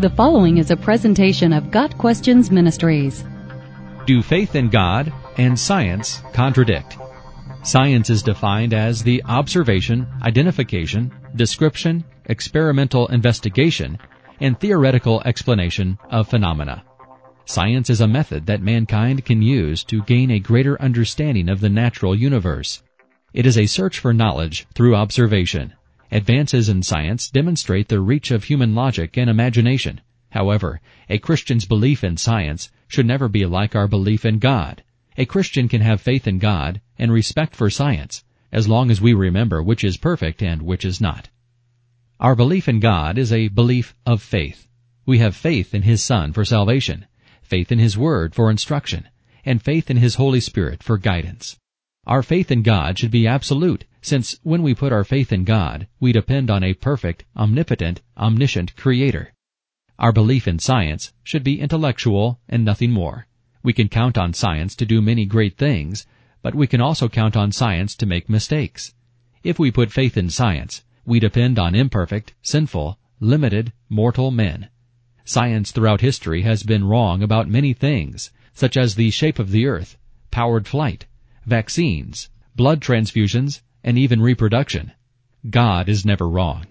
The following is a presentation of Got Questions Ministries. Do faith in God and science contradict? Science is defined as the observation, identification, description, experimental investigation, and theoretical explanation of phenomena. Science is a method that mankind can use to gain a greater understanding of the natural universe. It is a search for knowledge through observation. Advances in science demonstrate the reach of human logic and imagination. However, a Christian's belief in science should never be like our belief in God. A Christian can have faith in God and respect for science, as long as we remember which is perfect and which is not. Our belief in God is a belief of faith. We have faith in His Son for salvation, faith in His Word for instruction, and faith in His Holy Spirit for guidance. Our faith in God should be absolute, since when we put our faith in God, we depend on a perfect, omnipotent, omniscient Creator. Our belief in science should be intellectual and nothing more. We can count on science to do many great things, but we can also count on science to make mistakes. If we put faith in science, we depend on imperfect, sinful, limited, mortal men. Science throughout history has been wrong about many things, such as the shape of the earth, powered flight, vaccines, blood transfusions, and even reproduction. God is never wrong.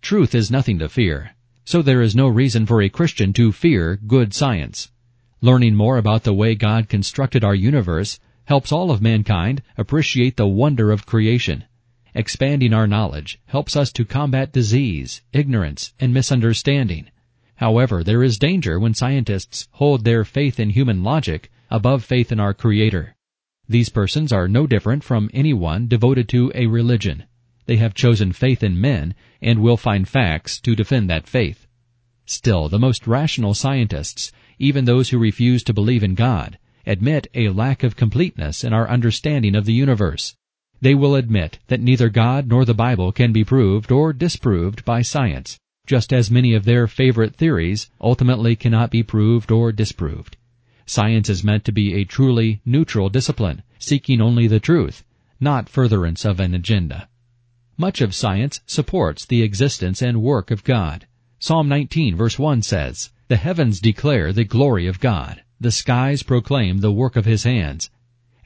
Truth is nothing to fear, so there is no reason for a Christian to fear good science. Learning more about the way God constructed our universe helps all of mankind appreciate the wonder of creation. Expanding our knowledge helps us to combat disease, ignorance, and misunderstanding. However, there is danger when scientists hold their faith in human logic above faith in our Creator. These persons are no different from anyone devoted to a religion. They have chosen faith in men and will find facts to defend that faith. Still, the most rational scientists, even those who refuse to believe in God, admit a lack of completeness in our understanding of the universe. They will admit that neither God nor the Bible can be proved or disproved by science, just as many of their favorite theories ultimately cannot be proved or disproved. Science is meant to be a truly neutral discipline, seeking only the truth, not furtherance of an agenda. Much of science supports the existence and work of God. Psalm 19 verse 1 says, The heavens declare the glory of God. The skies proclaim the work of his hands.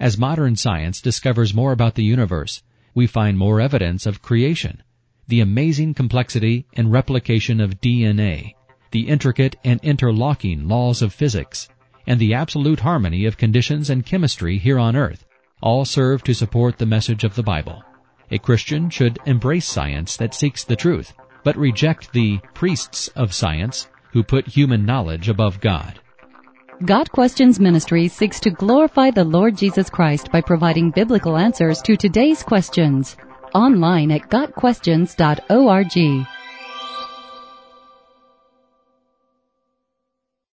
As modern science discovers more about the universe, we find more evidence of creation. The amazing complexity and replication of DNA, the intricate and interlocking laws of physics, and the absolute harmony of conditions and chemistry here on earth all serve to support the message of the Bible. A Christian should embrace science that seeks the truth, but reject the priests of science who put human knowledge above God. Got Questions Ministry seeks to glorify the Lord Jesus Christ by providing biblical answers to today's questions. Online at GotQuestions.org.